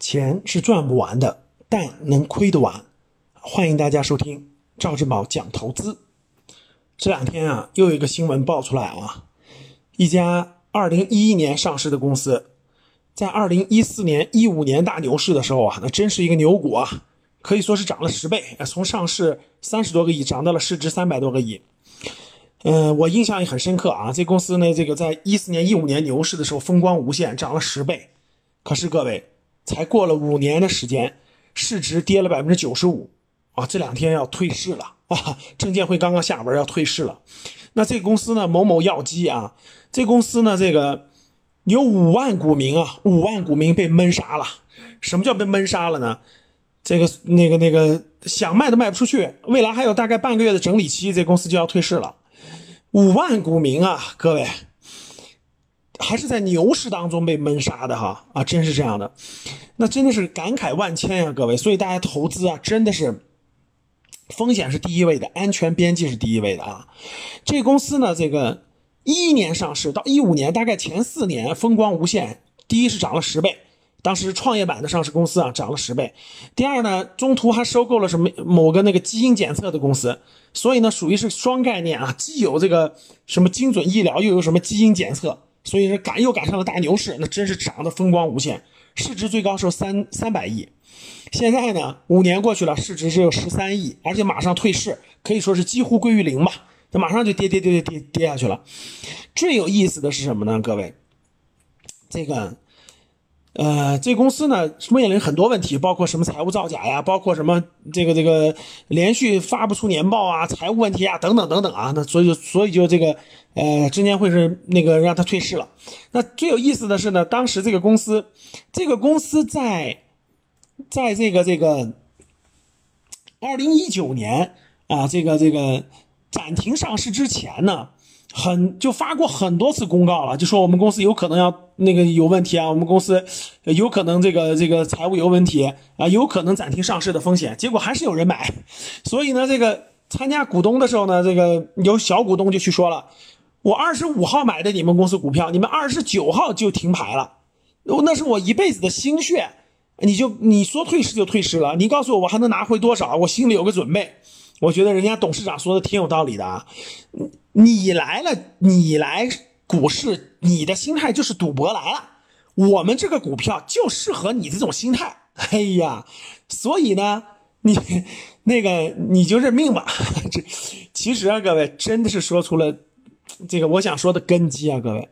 钱是赚不完的，但能亏得完。欢迎大家收听赵志宝讲投资。这两天啊，又有一个新闻爆出来啊，一家二零一一年上市的公司，在二零一四年、一五年大牛市的时候啊，那真是一个牛股啊，可以说是涨了十倍，从上市三十多个亿涨到了市值三百多个亿。嗯，我印象也很深刻啊，这公司呢，这个在一四年、一五年牛市的时候风光无限，涨了十倍。可是各位。才过了五年的时间，市值跌了百分之九十五，啊，这两天要退市了啊！证监会刚刚下文要退市了。那这个公司呢，某某药机啊，这公司呢，这个有五万股民啊，五万股民被闷杀了。什么叫被闷杀了呢？这个那个那个想卖都卖不出去，未来还有大概半个月的整理期，这公司就要退市了。五万股民啊，各位。还是在牛市当中被闷杀的哈啊，真是这样的，那真的是感慨万千呀，各位。所以大家投资啊，真的是风险是第一位的，安全边际是第一位的啊。这公司呢，这个一一年上市到一五年，大概前四年风光无限。第一是涨了十倍，当时创业板的上市公司啊涨了十倍。第二呢，中途还收购了什么某个那个基因检测的公司，所以呢，属于是双概念啊，既有这个什么精准医疗，又有什么基因检测。所以说赶又赶上了大牛市，那真是涨得风光无限，市值最高时候三三百亿，现在呢五年过去了，市值只有十三亿，而且马上退市，可以说是几乎归于零吧，这马上就跌跌跌跌跌跌下去了。最有意思的是什么呢？各位，这个。呃，这公司呢面临很多问题，包括什么财务造假呀，包括什么这个这个连续发不出年报啊，财务问题啊，等等等等啊。那所以就所以就这个呃，证监会是那个让他退市了。那最有意思的是呢，当时这个公司，这个公司在在这个这个二零一九年啊，这个这个暂停上市之前呢。很就发过很多次公告了，就说我们公司有可能要那个有问题啊，我们公司有可能这个这个财务有问题啊，有可能暂停上市的风险。结果还是有人买，所以呢，这个参加股东的时候呢，这个有小股东就去说了，我二十五号买的你们公司股票，你们二十九号就停牌了，那是我一辈子的心血，你就你说退市就退市了，你告诉我我还能拿回多少，我心里有个准备。我觉得人家董事长说的挺有道理的啊。你来了，你来股市，你的心态就是赌博来了。我们这个股票就适合你这种心态。哎呀，所以呢，你那个你就认命吧。这其实啊，各位真的是说出了这个我想说的根基啊，各位。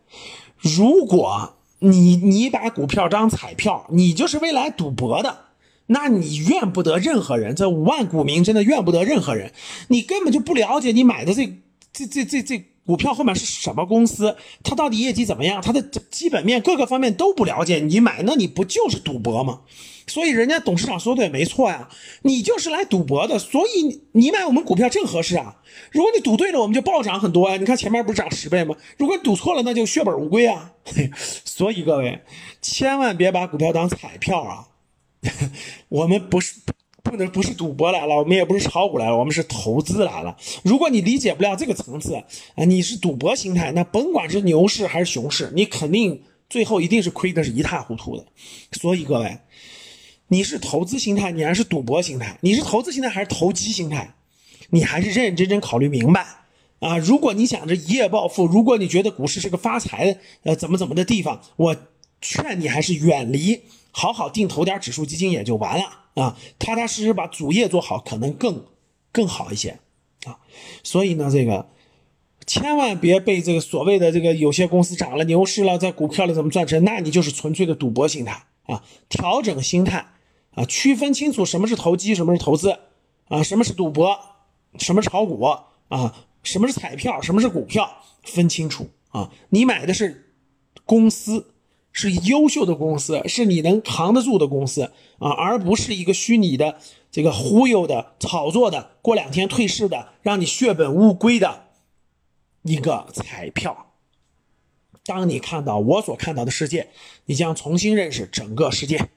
如果你你把股票当彩票，你就是未来赌博的，那你怨不得任何人。这五万股民真的怨不得任何人。你根本就不了解你买的这。这这这这股票后面是什么公司？它到底业绩怎么样？它的基本面各个方面都不了解，你买那你不就是赌博吗？所以人家董事长说的也没错呀，你就是来赌博的，所以你买我们股票正合适啊。如果你赌对了，我们就暴涨很多呀。你看前面不是涨十倍吗？如果赌错了，那就血本无归啊。所以各位千万别把股票当彩票啊，我们不是。不能不是赌博来了，我们也不是炒股来了，我们是投资来了。如果你理解不了这个层次啊，你是赌博心态，那甭管是牛市还是熊市，你肯定最后一定是亏的是一塌糊涂的。所以各位，你是投资心态，你还是赌博心态？你是投资心态还是投机心态？你还是认认真真考虑明白啊！如果你想着一夜暴富，如果你觉得股市是个发财的呃怎么怎么的地方，我劝你还是远离，好好定投点指数基金也就完了。啊，踏踏实实把主业做好，可能更更好一些啊。所以呢，这个千万别被这个所谓的这个有些公司涨了牛市了，在股票里怎么赚钱，那你就是纯粹的赌博心态啊。调整心态啊，区分清楚什么是投机，什么是投资啊，什么是赌博，什么炒股啊，什么是彩票，什么是股票，分清楚啊。你买的是公司。是优秀的公司，是你能扛得住的公司啊，而不是一个虚拟的、这个忽悠的、炒作的、过两天退市的、让你血本无归的一个彩票。当你看到我所看到的世界，你将重新认识整个世界。